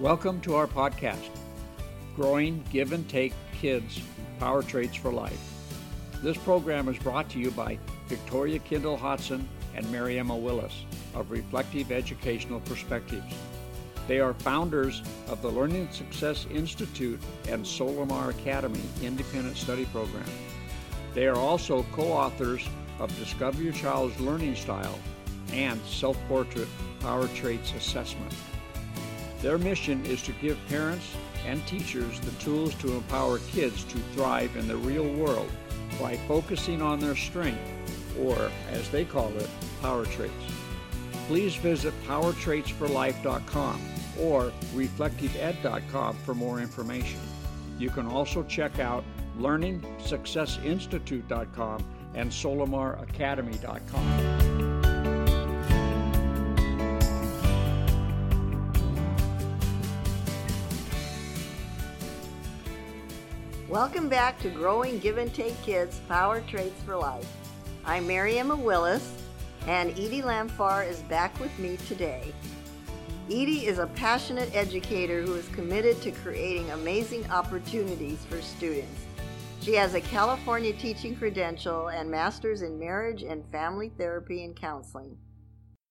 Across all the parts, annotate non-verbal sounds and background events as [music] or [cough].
Welcome to our podcast, Growing Give and Take Kids Power Traits for Life. This program is brought to you by Victoria Kendall Hodson and Mary Emma Willis of Reflective Educational Perspectives. They are founders of the Learning Success Institute and Solimar Academy independent study program. They are also co authors of Discover Your Child's Learning Style and Self Portrait Power Traits Assessment. Their mission is to give parents and teachers the tools to empower kids to thrive in the real world by focusing on their strength, or as they call it, power traits. Please visit powertraitsforlife.com or reflectiveed.com for more information. You can also check out learningsuccessinstitute.com and solimaracademy.com. Welcome back to Growing Give and Take Kids Power Traits for Life. I'm Mary Emma Willis, and Edie Lamphar is back with me today. Edie is a passionate educator who is committed to creating amazing opportunities for students. She has a California teaching credential and master's in marriage and family therapy and counseling.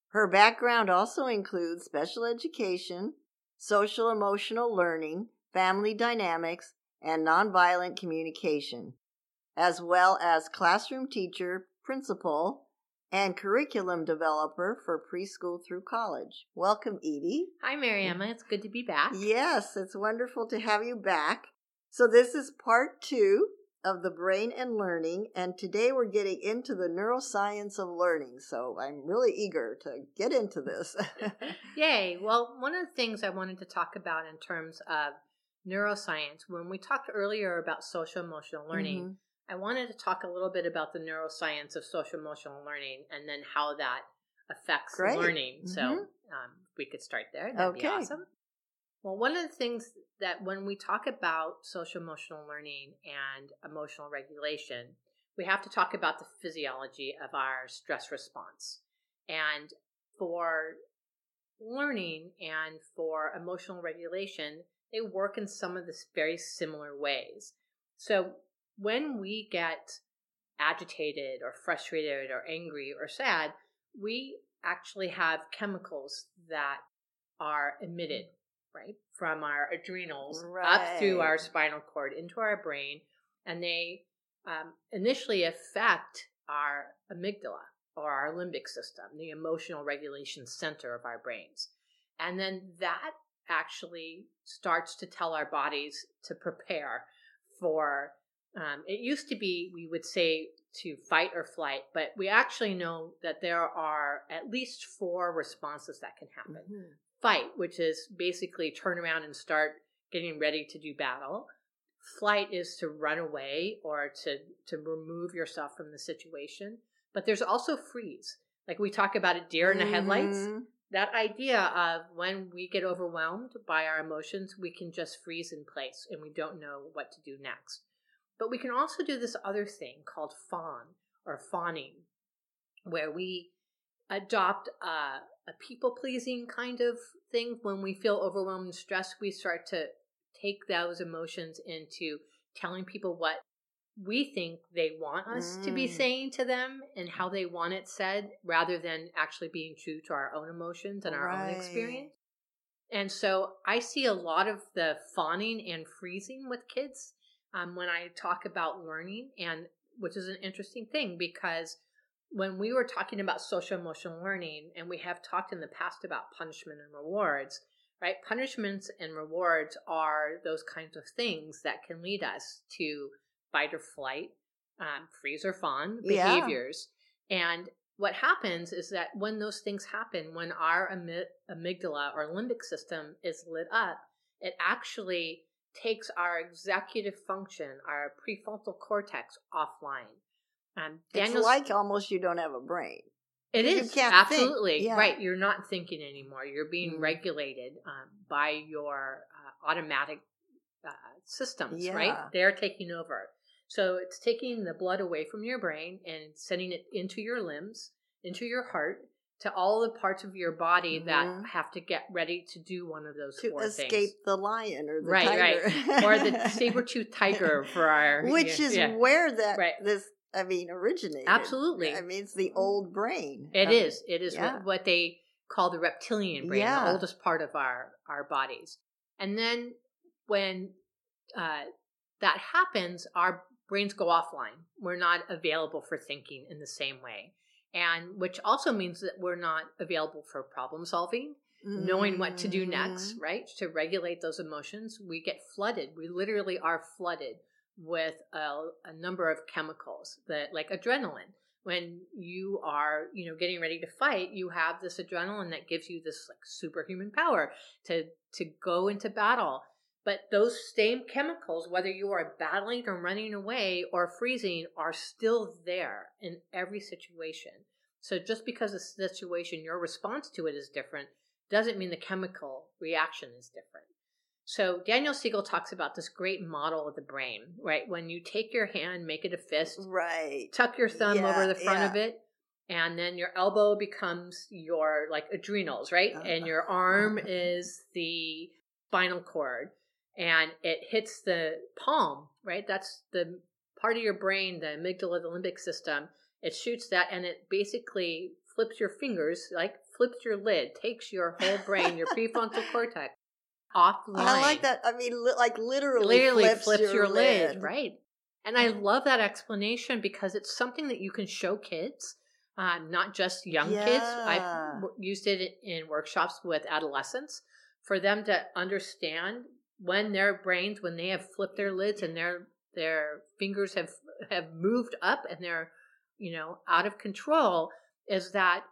Her background also includes special education, social emotional learning, family dynamics, and nonviolent communication, as well as classroom teacher, principal, and curriculum developer for preschool through college. Welcome, Edie. Hi, Mary Emma. It's good to be back. Yes, it's wonderful to have you back. So, this is part two of the brain and learning, and today we're getting into the neuroscience of learning. So, I'm really eager to get into this. [laughs] [laughs] Yay. Well, one of the things I wanted to talk about in terms of neuroscience, when we talked earlier about social emotional learning, mm-hmm. I wanted to talk a little bit about the neuroscience of social emotional learning and then how that affects Great. learning. Mm-hmm. So um, we could start there. That'd okay. be awesome. Well, one of the things that when we talk about social emotional learning and emotional regulation, we have to talk about the physiology of our stress response. And for learning and for emotional regulation, they work in some of this very similar ways. So when we get agitated or frustrated or angry or sad, we actually have chemicals that are emitted, right, from our adrenals right. up through our spinal cord into our brain, and they um, initially affect our amygdala or our limbic system, the emotional regulation center of our brains. And then that actually starts to tell our bodies to prepare for um, it used to be we would say to fight or flight but we actually know that there are at least four responses that can happen. Mm-hmm. fight which is basically turn around and start getting ready to do battle. Flight is to run away or to to remove yourself from the situation but there's also freeze. Like we talk about a deer in the headlights. Mm-hmm that idea of when we get overwhelmed by our emotions, we can just freeze in place and we don't know what to do next. But we can also do this other thing called fawn or fawning, where we adopt a, a people pleasing kind of thing. When we feel overwhelmed and stressed, we start to take those emotions into telling people what we think they want us mm. to be mm. saying to them and how they want it said rather than actually being true to our own emotions and our right. own experience. And so I see a lot of the fawning and freezing with kids um, when I talk about learning, and which is an interesting thing because when we were talking about social emotional learning, and we have talked in the past about punishment and rewards, right? Punishments and rewards are those kinds of things that can lead us to fight or flight, um, freeze or fawn behaviors. Yeah. And what happens is that when those things happen, when our amygdala or limbic system is lit up, it actually takes our executive function, our prefrontal cortex offline. Um, Daniel's, it's like almost you don't have a brain. It is absolutely yeah. right. You're not thinking anymore. You're being mm. regulated um, by your uh, automatic uh, systems. Yeah. Right? They're taking over. So it's taking the blood away from your brain and sending it into your limbs, into your heart, to all the parts of your body mm-hmm. that have to get ready to do one of those to escape things. the lion or the right, tiger. right, or the [laughs] saber-toothed tiger for our, which yeah, is yeah. where that right. this I mean originated. Absolutely, I mean it's the old brain. It is. It is yeah. what, what, they call the reptilian brain, the oldest part of our our bodies. And then when uh, that happens, our brains go offline. We're not available for thinking in the same way and which also means that we're not available for problem solving mm-hmm. knowing what to do next mm-hmm. right to regulate those emotions we get flooded we literally are flooded with a, a, number of chemicals that like adrenaline when you are you know getting ready to fight you have this adrenaline that gives you this like superhuman power to to go into battle but those same chemicals, whether you are battling or running away or freezing, are still there in every situation. So just because the situation, your response to it is different, doesn't mean the chemical reaction is different. So Daniel Siegel talks about this great model of the brain, right? When you take your hand, make it a fist, right? Tuck your thumb yeah, over the front yeah. of it, and then your elbow becomes your like adrenals, right? Uh, and your arm is the spinal cord and it hits the palm, right? That's the part of your brain, the amygdala, the limbic system. It shoots that and it basically flips your fingers, like flips your lid, takes your whole brain, your [laughs] prefrontal cortex offline. I like that. I mean, li- like literally, literally flips, flips your, your lid. lid. right? And I love that explanation because it's something that you can show kids, uh, not just young yeah. kids. I've used it in workshops with adolescents for them to understand when their brains when they have flipped their lids and their their fingers have have moved up and they're you know out of control is that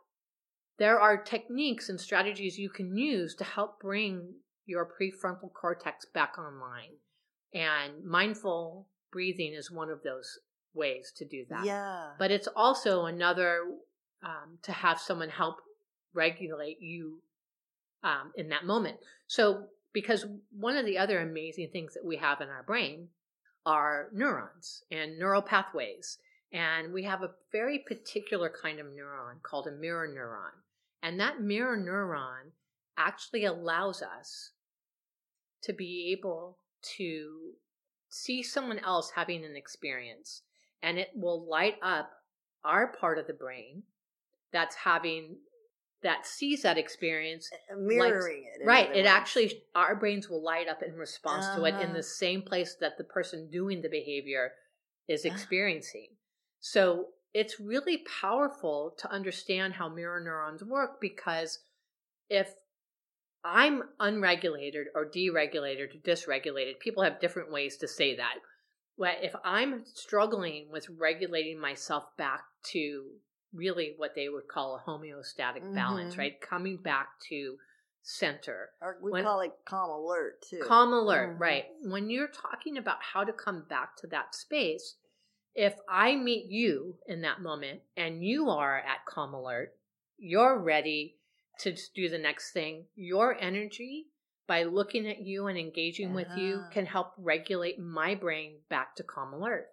there are techniques and strategies you can use to help bring your prefrontal cortex back online. And mindful breathing is one of those ways to do that. Yeah. But it's also another um, to have someone help regulate you um, in that moment. So because one of the other amazing things that we have in our brain are neurons and neural pathways. And we have a very particular kind of neuron called a mirror neuron. And that mirror neuron actually allows us to be able to see someone else having an experience. And it will light up our part of the brain that's having that sees that experience mirroring it right it actually our brains will light up in response uh-huh. to it in the uh-huh. same place that the person doing the behavior is uh-huh. experiencing so it's really powerful to understand how mirror neurons work because if i'm unregulated or deregulated or dysregulated people have different ways to say that if i'm struggling with regulating myself back to really what they would call a homeostatic mm-hmm. balance, right? Coming back to center. Or we when, call it calm alert too. Calm alert, mm-hmm. right. When you're talking about how to come back to that space, if I meet you in that moment and you are at calm alert, you're ready to do the next thing. Your energy by looking at you and engaging uh-huh. with you can help regulate my brain back to calm alert.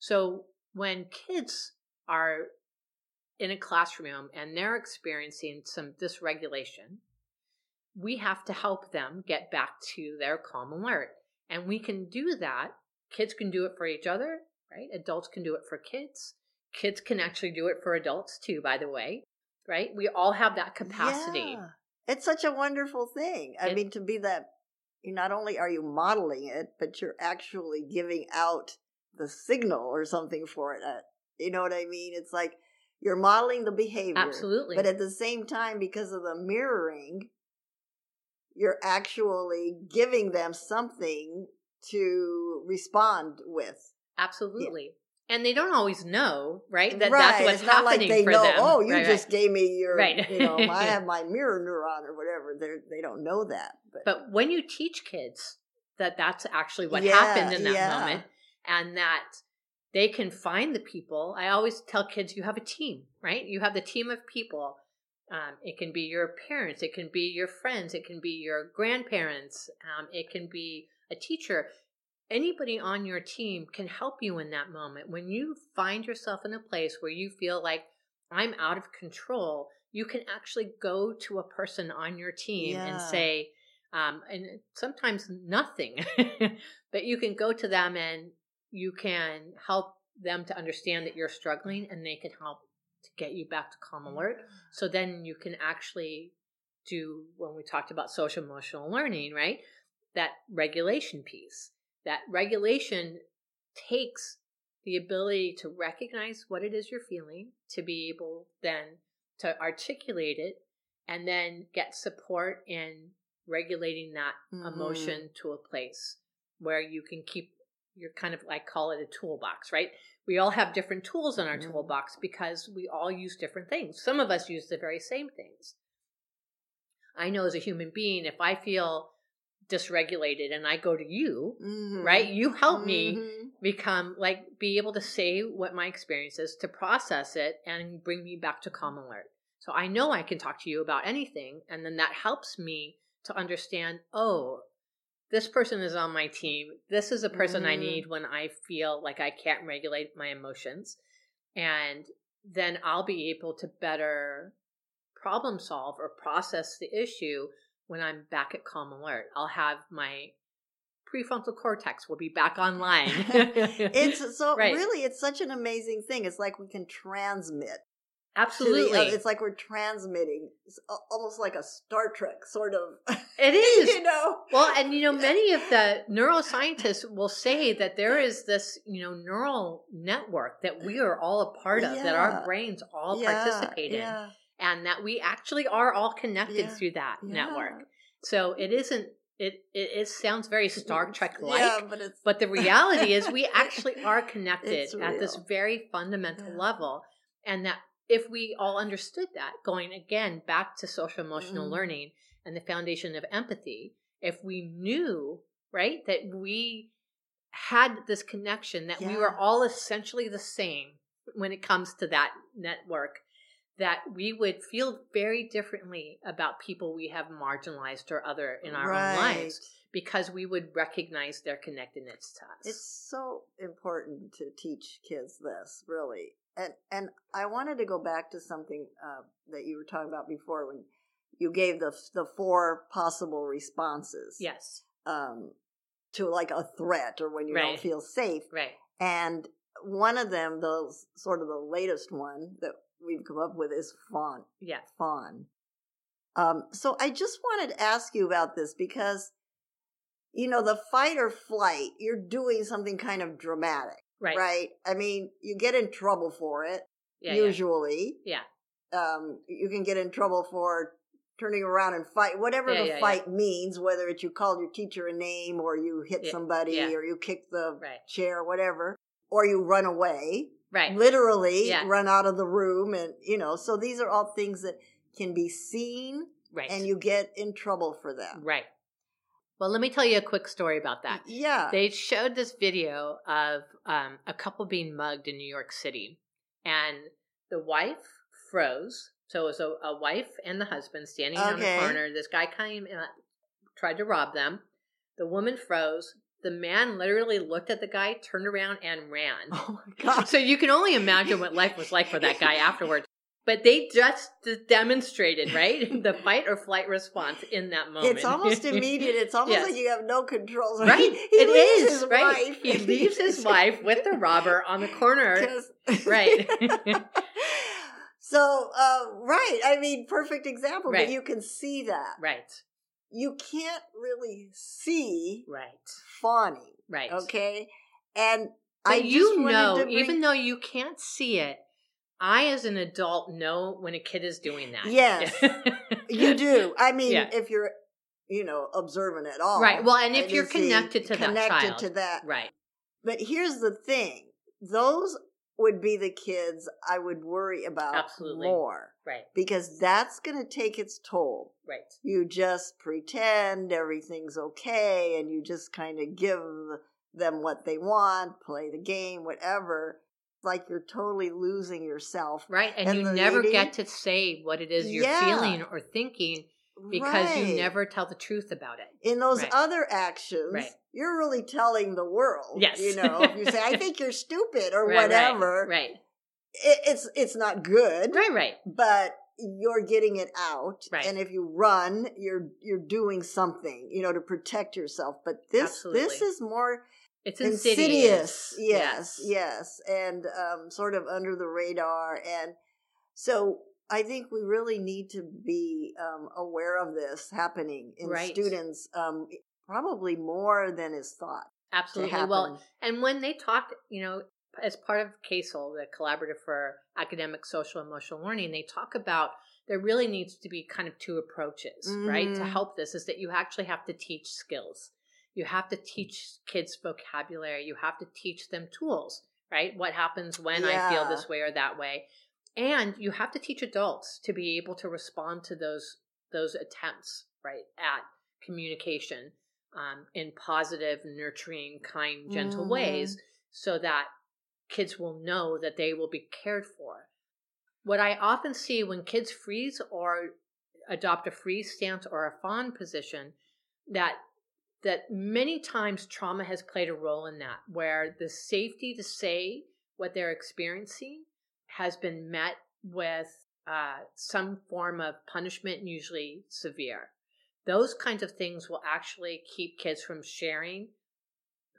So when kids are in a classroom and they're experiencing some dysregulation, we have to help them get back to their calm alert. And we can do that. Kids can do it for each other, right? Adults can do it for kids. Kids can actually do it for adults too, by the way, right? We all have that capacity. Yeah. It's such a wonderful thing. I it, mean, to be that, not only are you modeling it, but you're actually giving out the signal or something for it. Uh, you know what I mean? It's like, you're modeling the behavior. Absolutely. But at the same time, because of the mirroring, you're actually giving them something to respond with. Absolutely. Yeah. And they don't always know, right? That right. that's what's it's not happening like they for know, them. Oh, you right, just right. gave me your, right. you know, I [laughs] have my mirror neuron or whatever. They they don't know that. But. but when you teach kids that that's actually what yeah, happened in that yeah. moment, and that they can find the people. I always tell kids you have a team, right? You have the team of people. Um, it can be your parents, it can be your friends, it can be your grandparents, um, it can be a teacher. Anybody on your team can help you in that moment. When you find yourself in a place where you feel like I'm out of control, you can actually go to a person on your team Yeah. and say, um, and sometimes nothing, [laughs] but you can go to them and you can help them to understand that you're struggling and they can help to get you back to calm alert. So then you can actually do when we talked about social emotional learning, right? That regulation piece. That regulation takes the ability to recognize what it is you're feeling, to be able then to articulate it, and then get support in regulating that Mhm. emotion to a place where you can keep you're kind of like call it a toolbox, right? We all have different tools in our Mhm. toolbox because we all use different things. Some of us use the very same things. I know as a human being, if I feel dysregulated and I go to you, Mhm. right? You help me Mhm. become like be able to say what my experience is, to process it and bring me back to calm alert. So I know I can talk to you about anything, and then that helps me to understand, oh, this person is on my team. This is a person I Mhm. need when I feel like I can't regulate my emotions. And then I'll be able to better problem solve or process the issue when I'm back at calm alert. I'll have my prefrontal cortex will be back [laughs] online. it's so [laughs] Right. really it's such an amazing thing. It's like we can transmit. Absolutely it's like we're transmitting. It's almost like a Star Trek sort of. it [laughs] is you know. Well, and you know, many of the [laughs] neuroscientists will say that there is this, you know, neural network that we are all a part of, that our brains all Yeah, participate in, yeah, and that we actually are all connected Yeah, through that yeah. network. So it isn't. It it, it sounds very Star Trek like, Yeah, but but the reality is we [laughs] actually are connected at this very fundamental Yeah. level, and that if we all understood that, going again back to social emotional Mhm. learning and the foundation of empathy, if we knew, right, that we had this connection, that we were all essentially the same when it comes to that network, that we would feel very differently about people we have marginalized or other in our own lives because we would recognize their connectedness to us. It's so important to teach kids this, really. And and I wanted to go back to something uh, that you were talking about before when you gave the the four possible responses. yes, Um, to like a threat or when you Right. don't feel safe. right. And one of them, the sort of the latest one that we've come up with is fawn. Yeah. Fawn. Um, so I just wanted to ask you about this because, you know, the fight or flight, you're doing something kind of dramatic, Right. right? I mean, you get in trouble for it, Yeah. yeah. usually. Yeah. Um, you can get in trouble for turning around and fight, whatever Yeah, the yeah, yeah. fight means, whether it's you called your teacher a name or you hit Yeah, somebody yeah. or you kick the Right. chair, whatever, or you run away Right. literally Yeah. run out of the room and you know so these are all things that can be seen Right. and you get in trouble for them right. Well, let me tell you a quick story about that. yeah They showed this video of um, a couple being mugged in New York City, and the wife froze. So it was a, a wife and the husband standing on the corner. This guy came and tried to rob them. The woman froze. The man literally looked at the guy, turned around, and ran. oh my god [laughs] So you can only imagine what life was like for that guy [laughs] afterwards. But they just demonstrated, right, [laughs] the fight or flight response in that moment. it's almost [laughs] immediate it's almost Yes. like you have no control [laughs] right? he, he it is right. wife. He leaves his wife with the robber on the corner. Right. so uh, right i mean perfect example Right. but you can see that right, you can't really see right, fawning right. okay and i you know, bring- even though you can't see it, I, as an adult, know when a kid is doing that. Yes. [laughs] You do. I mean, Yeah. if you're, you know, observant at all. Right. Well, and if you're connected to that connected child. to that. right. But here's the thing: those would be the kids I would worry about Absolutely. more Right. because that's going to take its toll. Right. You just pretend everything's okay, and you just kind of give them what they want, play the game, whatever. Like you're totally losing yourself Right. And, And you never lady- get to say what it is you're Yeah. feeling or thinking because you never tell the truth about it. in those Right. other actions, Right. you're really telling the world. Yes. You know, if you say, I [laughs] think you're stupid or Right, right, whatever, Right. It, it's it's not good, Right. Right. but you're getting it out Right. and if you run you're you're doing something you know to protect yourself but this this is more It's insidious, insidious. yes yes and um, sort of under the radar and so i think we really need to be um, aware of this happening in Right. students um, probably more than is thought Absolutely. Well, and when they talk, you know, as part of CASEL, the Collaborative for Academic Social Emotional Learning, they talk about there really needs to be kind of two approaches, right? To Mhm. help this is that you actually have to teach skills. You have to teach kids vocabulary. You have to teach them tools, right? What happens when I feel this way or that way. And you have to teach adults to be able to respond to those those attempts, right, at communication um, in positive, nurturing, kind, gentle Mhm. ways so that kids will know that they will be cared for. What I often see when kids freeze or adopt a freeze stance or a fawn position, that that many times trauma has played a role in that, where the safety to say what they're experiencing has been met with uh, some form of punishment, usually severe. Those kinds of things will actually keep kids from sharing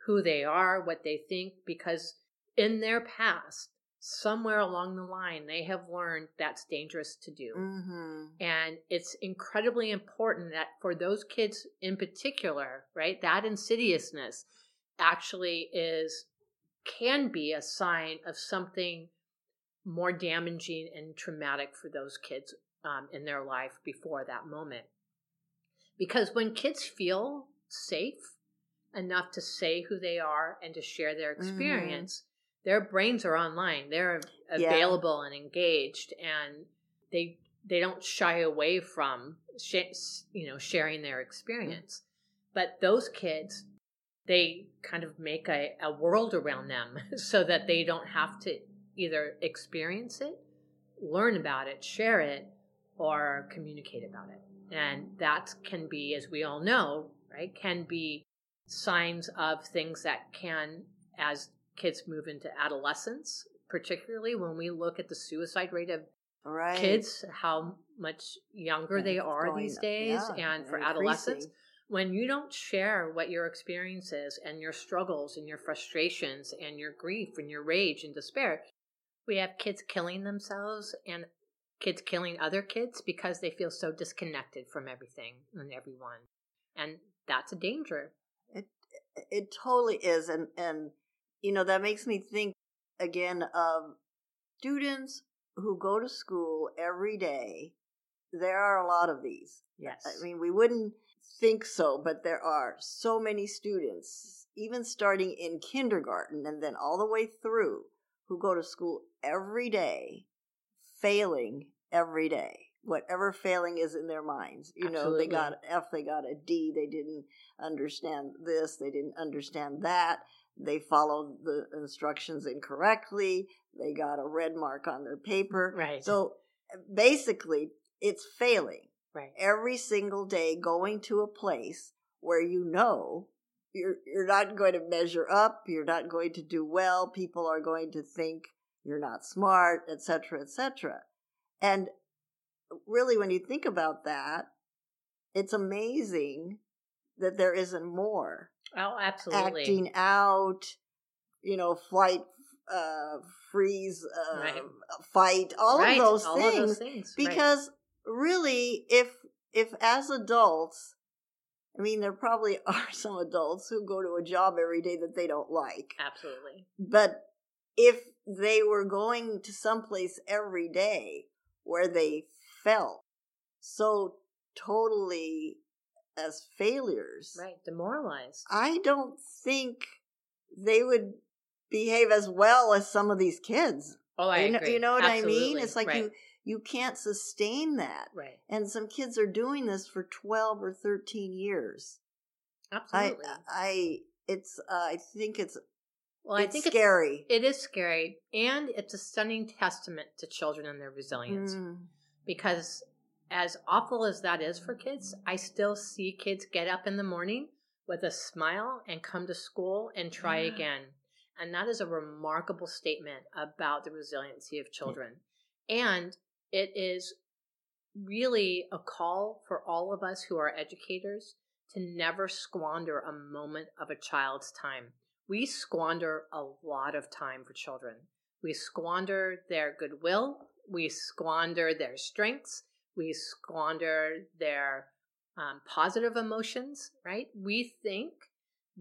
who they are, what they think, because in their past, somewhere along the line, they have learned that's dangerous to do. hmm And it's incredibly important that for those kids in particular, right, that insidiousness actually is, can be a sign of something more damaging and traumatic for those kids um, in their life before that moment. Because when kids feel safe enough to say who they are and to share their experience, their brains are online. They're Yeah. available and engaged, and they they don't shy away from sh- you know sharing their experience. But those kids, they kind of make a, a world around them [laughs] so that they don't have to either experience it, learn about it, share it, or communicate about it. And that can be, as we all know, right, can be signs of things that can, as kids move into adolescence, particularly when we look at the suicide rate of right kids, how much younger Yeah, they are these days, yeah, and for increasing. adolescents, when you don't share what your experience is and your struggles and your frustrations and your grief and your rage and despair, we have kids killing themselves and kids killing other kids because they feel so disconnected from everything and everyone. And that's a danger. It it totally is and and you know that makes me think again of students who go to school every day. There are a lot of these. Yes. i mean we wouldn't think so but there are so many students even starting in kindergarten and then all the way through who go to school every day failing every day whatever failing is in their minds. You know they got an f they got a d they didn't understand this they didn't understand that they followed the instructions incorrectly they got a red mark on their paper Right. so basically it's failing right. every single day going to a place where you know you're you're not going to measure up, you're not going to do well, people are going to think you're not smart, etc., etc. And really when you think about that, it's amazing that there isn't more Oh, absolutely. acting out, you know, flight uh freeze uh Right. fight, all right. of those all things Of those things. right. because really if if as adults i mean there probably [laughs] are some adults who go to a job every day that they don't like Absolutely. but if they were going to someplace every day where they felt so totally as failures Right. Demoralized. i don't think they would behave as well as some of these kids oh, I you know, agree. you know what i mean it's like right. you you can't sustain that Right. and some kids are doing this for 12 or 13 years Absolutely. i it's uh, i think it's well, I it's think scary It's, it is scary, and it's a stunning testament to children and their resilience. Mm, Because as awful as that is for kids, I still see kids get up in the morning with a smile and come to school and try Yeah. again. And that is a remarkable statement about the resiliency of children. And it is really a call for all of us who are educators to never squander a moment of a child's time. We squander a lot of time for children. We squander their goodwill. We squander their strengths. We squander their um, positive emotions, right? We think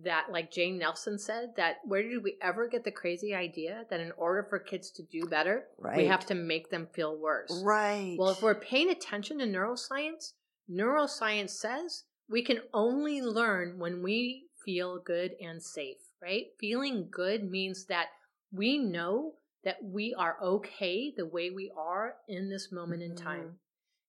that, like Jane Nelsen said, that where did we ever get the crazy idea that in order for kids to do better, right. we have to make them feel worse? Right. Well, if we're paying attention to neuroscience, neuroscience says we can only learn when we feel good and safe, right? Feeling good means that we know that we are okay the way we are in this moment mm-hmm. in time.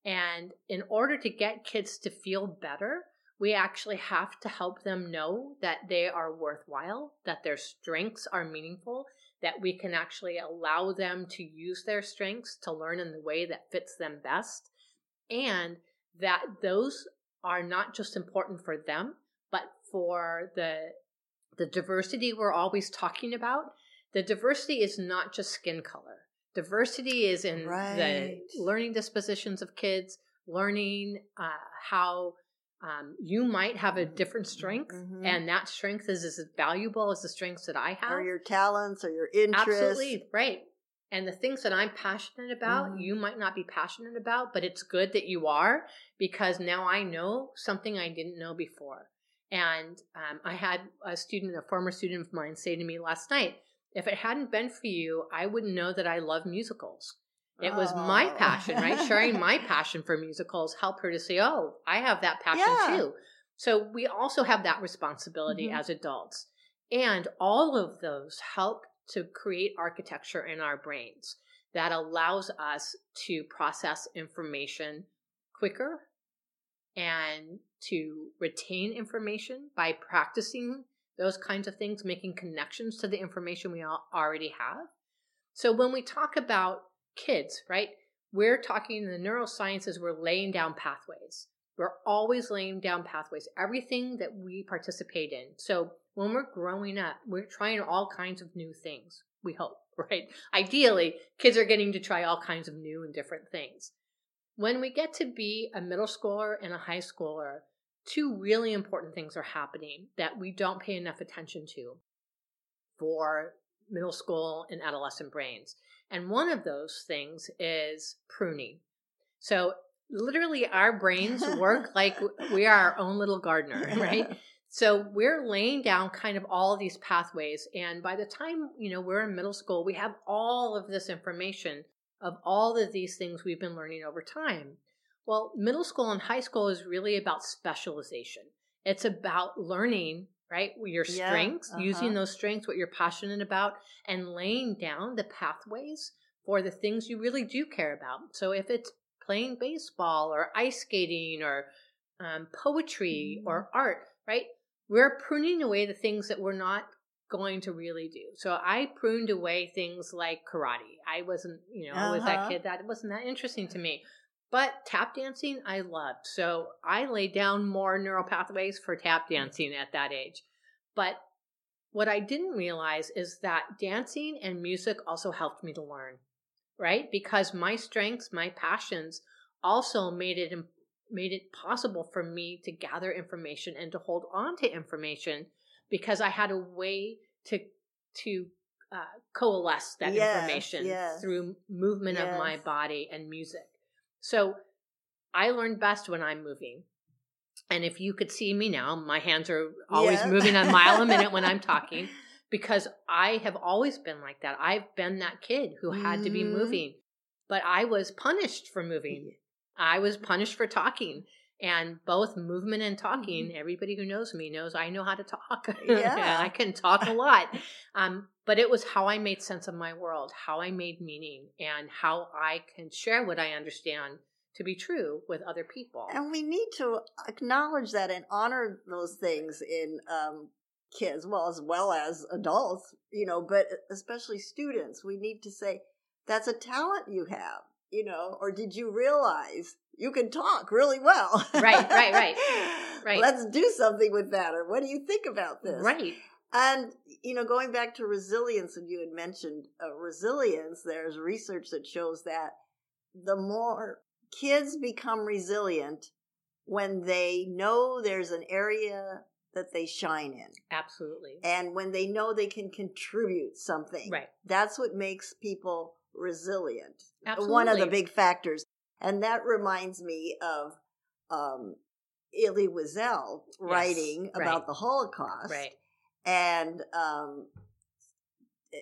And in order to get kids to feel better, we actually have to help them know that they are worthwhile, that their strengths are meaningful, that we can actually allow them to use their strengths to learn in the way that fits them best, and that those are not just important for them, but for the the diversity we're always talking about. The diversity is not just skin color. Diversity is in right. the learning dispositions of kids, learning uh, how um, you might have a different strength, mm-hmm. and that strength is as valuable as the strengths that I have, or your talents, or your interests. Absolutely right. And the things that I'm passionate about, mm-hmm. you might not be passionate about, but it's good that you are because now I know something I didn't know before. And um, I had a student, a former student of mine, say to me last night, if it hadn't been for you, I wouldn't know that I love musicals. It was oh. my passion, right? Sharing my [laughs] passion for musicals helped her to say, oh, I have that passion yeah. too. So we also have that responsibility mm-hmm. as adults. And all of those help to create architecture in our brains that allows us to process information quicker and to retain information by practicing those kinds of things, making connections to the information we already have. So when we talk about kids, right, we're talking in the neurosciences, we're laying down pathways. We're always laying down pathways, everything that we participate in. So when we're growing up, we're trying all kinds of new things, we hope, [laughs] right? Ideally, kids are getting to try all kinds of new and different things. When we get to be a middle schooler and a high schooler, two really important things are happening that we don't pay enough attention to for middle school and adolescent brains. And one of those things is pruning. So literally our brains work [laughs] like we are our own little gardener, right? So we're laying down kind of all of these pathways. And by the time, you know, we're in middle school, we have all of this information of all of these things we've been learning over time. Well, middle school and high school is really about specialization. It's about learning, right? Your strengths, yeah, uh-huh. using those strengths, what you're passionate about, and laying down the pathways for the things you really do care about. So if it's playing baseball or ice skating or um, poetry mm-hmm. or art, right? We're pruning away the things that we're not going to really do. So I pruned away things like karate. I wasn't, you know, uh-huh. with that kid that wasn't that interesting to me. But tap dancing, I loved. So I laid down more neural pathways for tap dancing at that age. But what I didn't realize is that dancing and music also helped me to learn right? Because my strengths, my passions also made it made it possible for me to gather information and to hold on to information because I had a way to to uh, coalesce that yes, information yes. through movement yes. of my body and music. So I learn best when I'm moving. And if you could see me now, my hands are always moving a mile a minute when I'm talking. [laughs] because I have always been like that. I've been that kid who had mm-hmm. to be mm-hmm. moving, but I was punished for moving. I was punished for talking. And both movement and talking, mm-hmm. everybody who knows me knows I know how to talk. [laughs] Yeah. I can talk a lot. [laughs] Um, but it was how I made sense of my world, how I made meaning, and how I can share what I understand to be true with other people. And we need to acknowledge that and honor those things in um, kids, well, as well as adults, you know, but especially students, we need to say, that's a talent you have, you know, or did you realize you can talk really well? Right, right, right. [laughs] Right. Let's do something with that. Or what do you think about this? Right. And, you know, going back to resilience, and you had mentioned uh, resilience, there's research that shows that the more kids become resilient when they know there's an area that they shine in. Absolutely. And when they know they can contribute something. Right. That's what makes people resilient. Absolutely. One of the big factors. And that reminds me of um, Elie Wiesel writing right. about the Holocaust. Right. And um,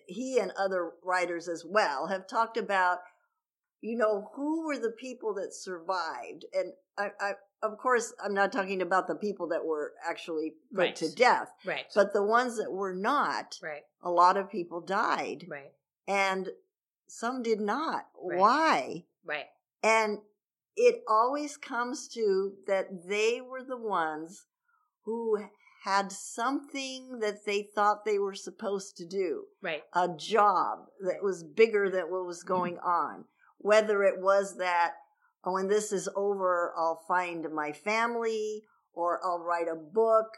he and other writers as well have talked about, you know, who were the people that survived. And I, I of course, I'm not talking about the people that were actually put Right. to death, Right. but the ones that were not, right. a lot of people died. Right. And some did not. Right. Why? Right. And it always comes to that they were the ones who had something that they thought they were supposed to do, Right. a job that was bigger mm-hmm. than what was mm-hmm. going on. Whether it was that, oh, when this is over, I'll find my family, or I'll write a book,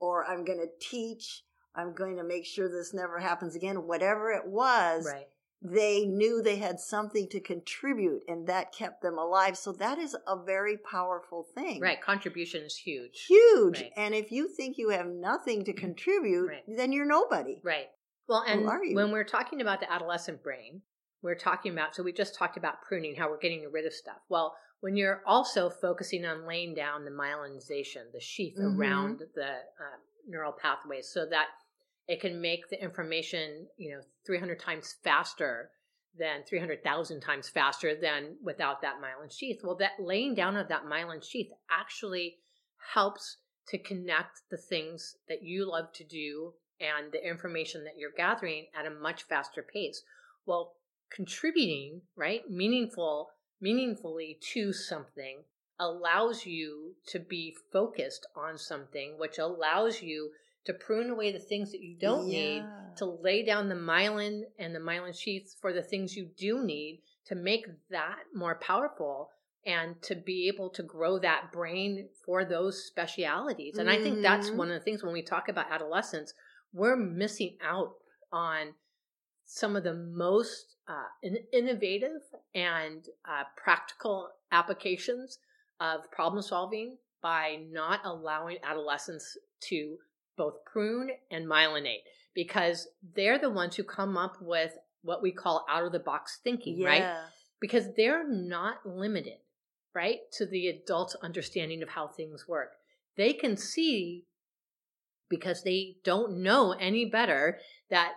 or I'm going to teach, I'm going to make sure this never happens again. Whatever it was, Right. They knew they had something to contribute and that kept them alive. So that is a very powerful thing. Right. Contribution is huge. Huge. Right. And if you think you have nothing to contribute, Right. then you're nobody. Right. Well, and are you? when we're talking about the adolescent brain, we're talking about, so we just talked about pruning, how we're getting rid of stuff. Well, when you're also focusing on laying down the myelinization, the sheath Mhm. around the uh, neural pathways, so that it can make the information, you know, 300 times faster than 300,000 times faster than without that myelin sheath. Well, that laying down of that myelin sheath actually helps to connect the things that you love to do and the information that you're gathering at a much faster pace. Well, contributing, right, meaningful, meaningfully to something allows you to be focused on something, which allows you to prune away the things that you don't need to lay down the myelin and the myelin sheaths for the things you do need to make that more powerful and to be able to grow that brain for those specialities. And I think that's Mhm. one of the things when we talk about adolescence, we're missing out on some of the most uh, in- innovative and uh, practical applications of problem solving by not allowing adolescents to both prune and myelinate because they're the ones who come up with what we call out of the box thinking, right? Because they're not limited, right, to the adult understanding of how things work. They can see because they don't know any better that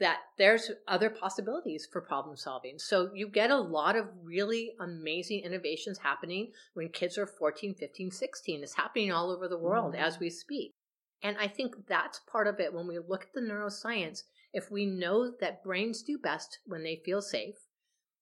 that there's other possibilities for problem solving. So you get a lot of really amazing innovations happening when kids are 14, 15, 16. It's happening all over the world Mhm. as we speak. And I think that's part of it when we look at the neuroscience. If we know that brains do best when they feel safe,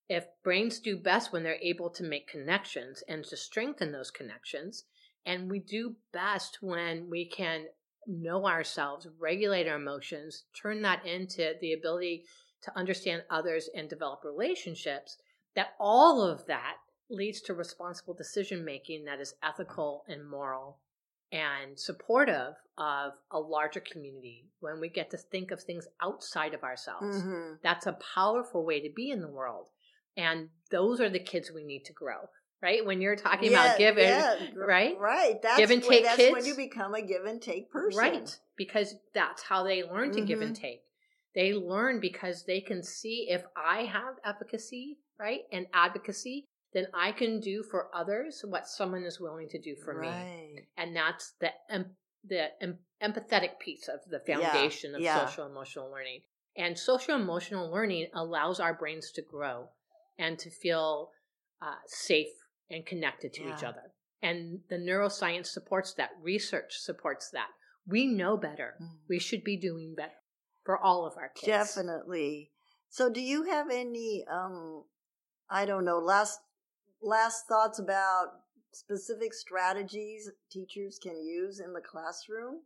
if brains do best when they're able to make connections and to strengthen those connections, and we do best when we can know ourselves, regulate our emotions, turn that into the ability to understand others and develop relationships, that all of that leads to responsible decision making that is ethical and moral and supportive of a larger community when we get to think of things outside of ourselves. Mhm. That's a powerful way to be in the world. And those are the kids we need to grow, right? When you're talking Yeah, about giving, yeah, right? Right. That's Give and when, take that's when you become a give and take person. Right. Because that's how they learn to give and Mhm. take. They learn because they can see if I have efficacy, right, and advocacy, then I can do for others what someone is willing to do for me. And that's the em- the em- empathetic piece of the foundation of yeah. social emotional learning. And social emotional learning allows our brains to grow and to feel uh, safe and connected to each other. And the neuroscience supports that. Research supports that. We know better. Mm. We should be doing better for all of our kids. Definitely. So do you have any um I don't know, last last thoughts about specific strategies teachers can use in the classroom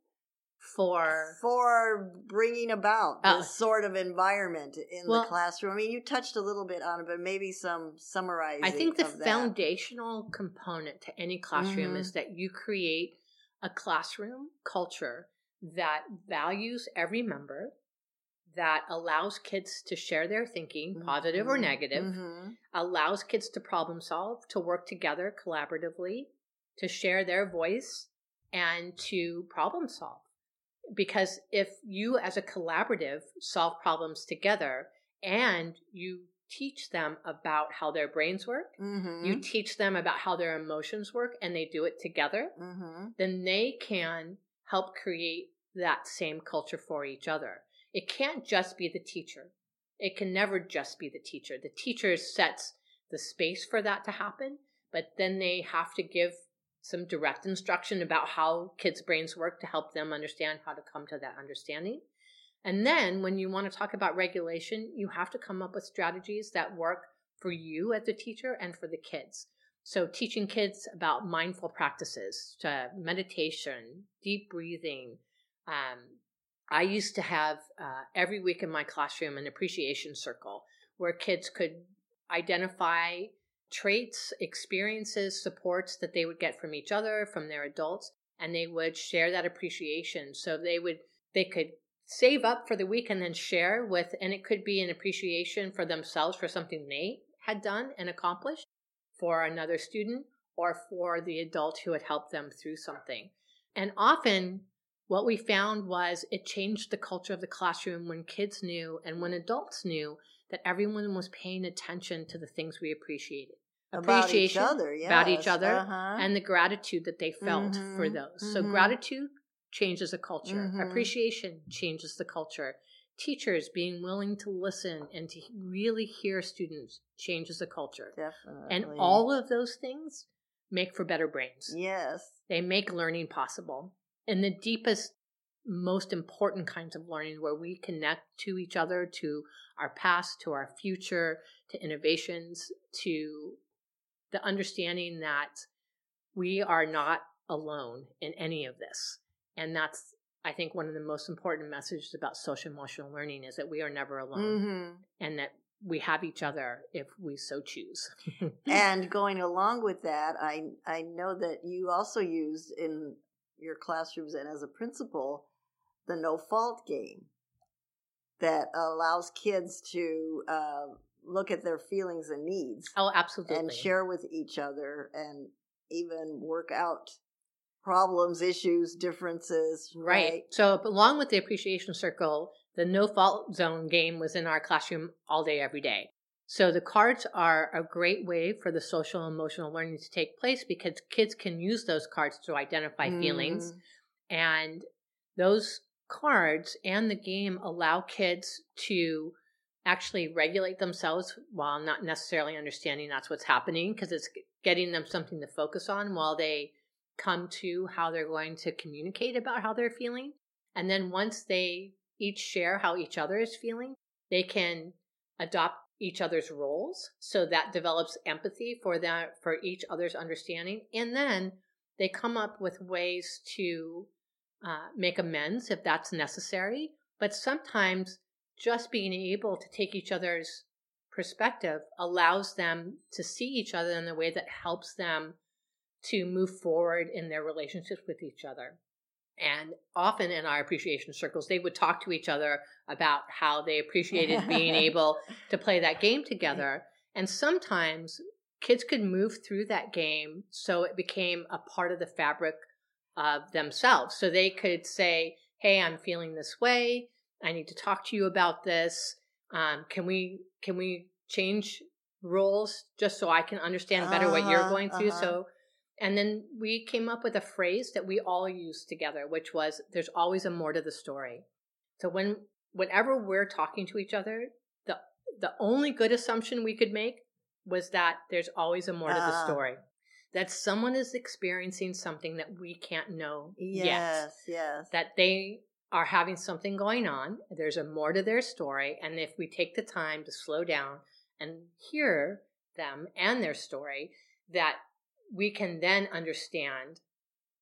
For for bringing about Oh. this sort of environment in Well- the classroom? I mean, you touched a little bit on it, but maybe some summarizing. I think the foundational component to any classroom Mhm. is that you create a classroom culture that values every member, that allows kids to share their thinking, Mm-hmm. positive or negative, Mhm. allows kids to problem solve, to work together collaboratively, to share their voice, and to problem solve. Because if you, as a collaborative, solve problems together and you teach them about how their brains work, Mhm. you teach them about how their emotions work, and they do it together, Mhm. then they can help create that same culture for each other. It can't just be the teacher. It can never just be the teacher. The teacher sets the space for that to happen, but then they have to give some direct instruction about how kids' brains work to help them understand how to come to that understanding. And then when you want to talk about regulation, you have to come up with strategies that work for you as a teacher and for the kids. So teaching kids about mindful practices, to meditation, deep breathing. Um, I used to have uh, every week in my classroom an appreciation circle where kids could identify traits, experiences, supports that they would get from each other, from their adults, and they would share that appreciation. So they would they could save up for the week and then share with and it could be an appreciation for themselves for something they had done and accomplished for another student or for the adult who had helped them through something. And often what we found was it changed the culture of the classroom when kids knew and when adults knew that everyone was paying attention to the things we appreciated. About each other, about each other, uh-huh. and the gratitude that they felt for Mhm, those. So mhm. gratitude changes a culture. Mhm. Appreciation changes the culture. Teachers being willing to listen and to really hear students changes the culture. Definitely. And all of those things make for better brains. Yes. They make learning possible. In the deepest, most important kinds of learning where we connect to each other, to our past, to our future, to innovations, to the understanding that we are not alone in any of this. And that's, I think, one of the most important messages about social emotional learning is that we are never alone hmm and that we have each other if we so choose. [laughs] And going along with that, I I know that you also used in your classrooms and as a principal the no fault game that allows kids to uh, look at their feelings and needs oh, absolutely. and share with each other and even work out problems, issues, differences. Right. Right. So, along with the appreciation circle, the no fault zone game was in our classroom all day, every day. So, the cards are a great way for the social and emotional learning to take place because kids can use those cards to identify feelings. Mhm. And those cards and the game allow kids to actually regulate themselves while not necessarily understanding that's what's happening because it's getting them something to focus on while they come to how they're going to communicate about how they're feeling. And then once they each share how each other is feeling, they can adopt each other's roles. So that develops empathy for that, for each other's understanding. And then they come up with ways to uh, make amends if that's necessary. But sometimes just being able to take each other's perspective allows them to see each other in a way that helps them to move forward in their relationships with each other. And often in our appreciation circles, they would talk to each other about how they appreciated being [laughs] able to play that game together. And sometimes kids could move through that game so it became a part of the fabric of themselves. So they could say, Hey, I'm feeling this way. I need to talk to you about this. Um, can we, can we change roles just so I can understand better what you're Uh-huh, going through? uh-huh. So, and then we came up with a phrase that we all used together, which was, there's always a more to the story. So when, whenever we're talking to each other, the, the only good assumption we could make was that there's always a more to the Ah. story. That someone is experiencing something that we can't know yet Yes, yes. that they are having something going on. There's a more to their story. And if we take the time to slow down and hear them and their story, that we can then understand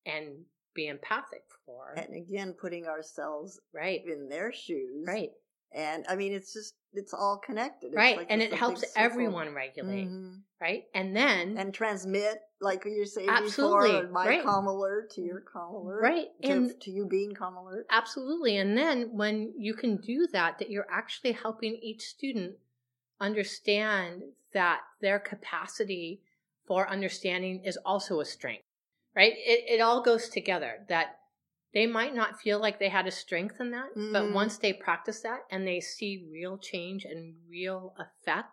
and be empathic for. and again, putting ourselves Right. in their shoes. Right. and I mean, it's just it's all connected, it's right? like and it helps circle. everyone regulate, Mhm. right? And then and transmit, like you saying Absolutely, before, my right. calm alert to your calm alert, right, to, and to you being calm alert. Absolutely. And then when you can do that, that you're actually helping each student understand that their capacity for understanding is also a strength, right? It, it all goes together that they might not feel like they had a strength in that, but Mhm. once they practice that and they see real change and real effect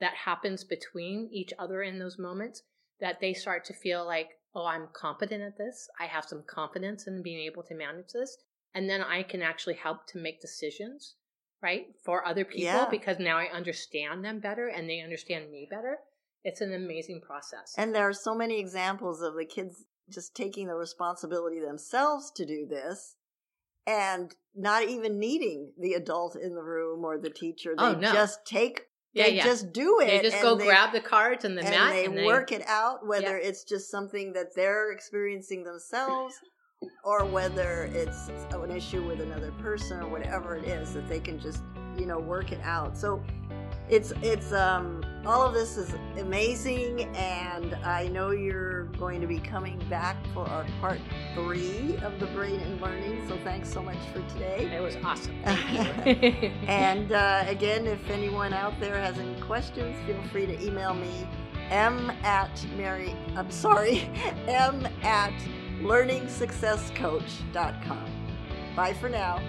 that happens between each other in those moments, that they start to feel like, oh, I'm competent at this. I have some confidence in being able to manage this. And then I can actually help to make decisions, right, for other people Yeah. because now I understand them better and they understand me better. It's an amazing process. And there are so many examples of the kids just taking the responsibility themselves to do this and not even needing the adult in the room or the teacher. Oh, they Oh, no. just take, yeah, they yeah. just do it. they just go they- grab the cards and the and mat they and they work it out, whether it's just something that they're experiencing themselves or whether it's an issue with another person or whatever it is that they can just you know work it out so it's it's um all of this is amazing and i know you're going to be coming back for our part three of the brain and learning so thanks so much for today It was awesome. [laughs] [laughs] [laughs] And uh, again, if anyone out there has any questions, feel free to email me m at mary. I'm sorry, m at learningsuccesscoach.com. Bye for now.